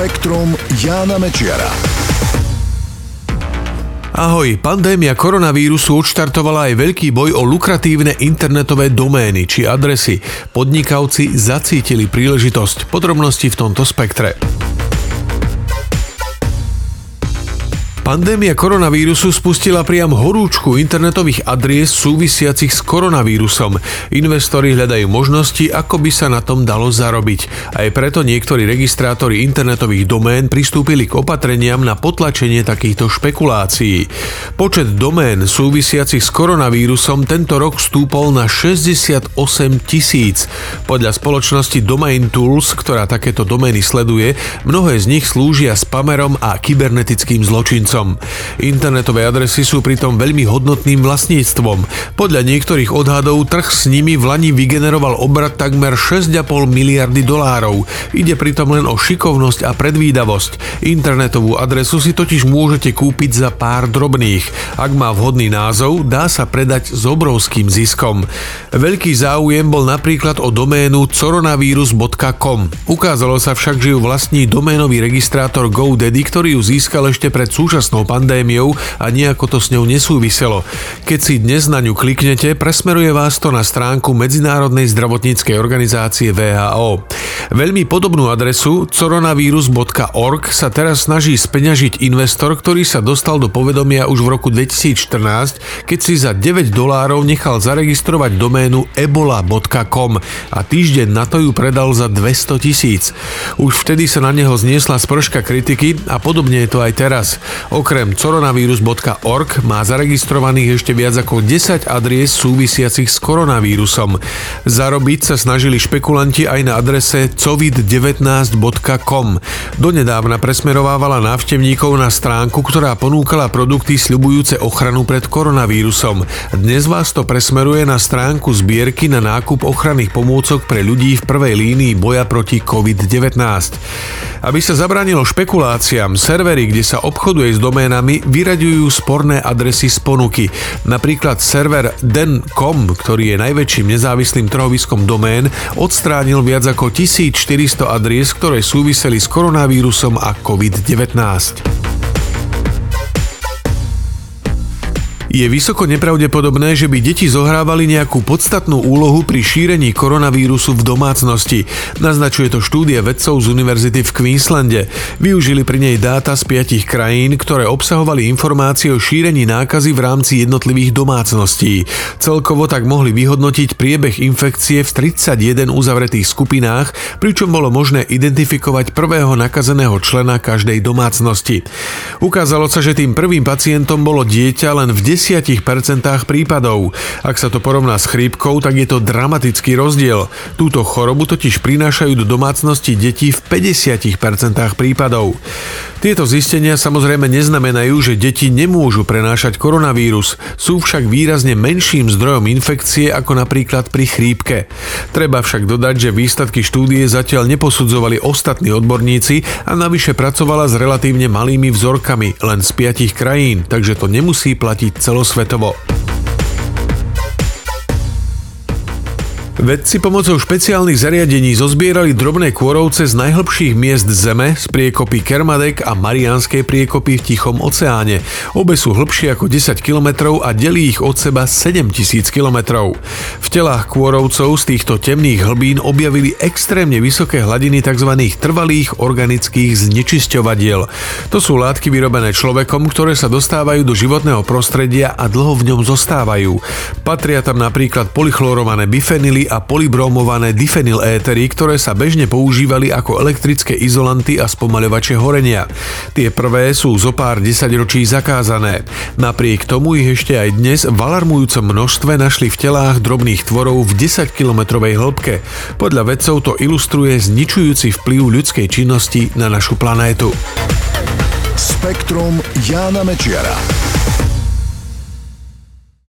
Spektrum Jána Mečiara. Ahoj, pandémia koronavírusu odštartovala aj veľký boj o lukratívne internetové domény či adresy. Podnikavci zacítili príležitosť. Podrobnosti v tomto spektre. Pandémia koronavírusu spustila priam horúčku internetových adries súvisiacich s koronavírusom. Investori hľadajú možnosti, ako by sa na tom dalo zarobiť. Aj preto niektorí registrátori internetových domén pristúpili k opatreniam na potlačenie takýchto špekulácií. Počet domén súvisiacich s koronavírusom tento rok stúpol na 68 tisíc. Podľa spoločnosti Domain Tools, ktorá takéto domény sleduje, mnohé z nich slúžia spamerom a kybernetickým zločincom klientom. Internetové adresy sú pritom veľmi hodnotným vlastníctvom. Podľa niektorých odhadov trh s nimi v Lani vygeneroval obrad takmer 6,5 miliardy dolárov. Ide pritom len o šikovnosť a predvídavosť. Internetovú adresu si totiž môžete kúpiť za pár drobných. Ak má vhodný názov, dá sa predať s obrovským ziskom. Veľký záujem bol napríklad o doménu coronavírus.com. Ukázalo sa však, že ju vlastní doménový registrátor GoDaddy, ktorý ju získal ešte pred súčasnou súčasnou pandémiou a nejako to s ňou nesúviselo. Keď si dnes na ňu kliknete, presmeruje vás to na stránku Medzinárodnej zdravotníckej organizácie VHO. Veľmi podobnú adresu coronavirus.org sa teraz snaží speňažiť investor, ktorý sa dostal do povedomia už v roku 2014, keď si za 9 dolárov nechal zaregistrovať doménu ebola.com a týždeň na to ju predal za 200 tisíc. Už vtedy sa na neho zniesla sprška kritiky a podobne je to aj teraz. Okrem coronavirus.org má zaregistrovaných ešte viac ako 10 adries súvisiacich s koronavírusom. Zarobiť sa snažili špekulanti aj na adrese covid19.com. Donedávna presmerovávala návštevníkov na stránku, ktorá ponúkala produkty sľubujúce ochranu pred koronavírusom. Dnes vás to presmeruje na stránku zbierky na nákup ochranných pomôcok pre ľudí v prvej línii boja proti COVID-19. Aby sa zabránilo špekuláciám, servery, kde sa obchoduje s doménami, vyraďujú sporné adresy z ponuky. Napríklad server den.com, ktorý je najväčším nezávislým trhoviskom domén, odstránil viac ako 1400 adries, ktoré súviseli s koronavírusom a COVID-19. Je vysoko nepravdepodobné, že by deti zohrávali nejakú podstatnú úlohu pri šírení koronavírusu v domácnosti. Naznačuje to štúdia vedcov z univerzity v Queenslande. Využili pri nej dáta z piatich krajín, ktoré obsahovali informácie o šírení nákazy v rámci jednotlivých domácností. Celkovo tak mohli vyhodnotiť priebeh infekcie v 31 uzavretých skupinách, pričom bolo možné identifikovať prvého nakazeného člena každej domácnosti. Ukázalo sa, že tým prvým pacientom bolo dieťa len v 10% prípadov. Ak sa to porovná s chrípkou, tak je to dramatický rozdiel. Túto chorobu totiž prinášajú do domácnosti deti v 50% prípadov. Tieto zistenia samozrejme neznamenajú, že deti nemôžu prenášať koronavírus, sú však výrazne menším zdrojom infekcie ako napríklad pri chrípke. Treba však dodať, že výsledky štúdie zatiaľ neposudzovali ostatní odborníci a navyše pracovala s relatívne malými vzorkami, len z piatich krajín, takže to nemusí platiť celosvetovo. Vedci pomocou špeciálnych zariadení zozbierali drobné kôrovce z najhlbších miest Zeme z priekopy Kermadek a Mariánskej priekopy v Tichom oceáne. Obe sú hlbšie ako 10 km a delí ich od seba 7000 km. V telách kôrovcov z týchto temných hlbín objavili extrémne vysoké hladiny tzv. trvalých organických znečisťovadiel. To sú látky vyrobené človekom, ktoré sa dostávajú do životného prostredia a dlho v ňom zostávajú. Patria tam napríklad polychlorované bifenily a polybromované difenyl étery, ktoré sa bežne používali ako elektrické izolanty a spomaľovače horenia. Tie prvé sú zo pár desaťročí zakázané. Napriek tomu ich ešte aj dnes v alarmujúcom množstve našli v telách drobných tvorov v 10-kilometrovej hĺbke. Podľa vedcov to ilustruje zničujúci vplyv ľudskej činnosti na našu planétu. Spektrum Jána Mečiara.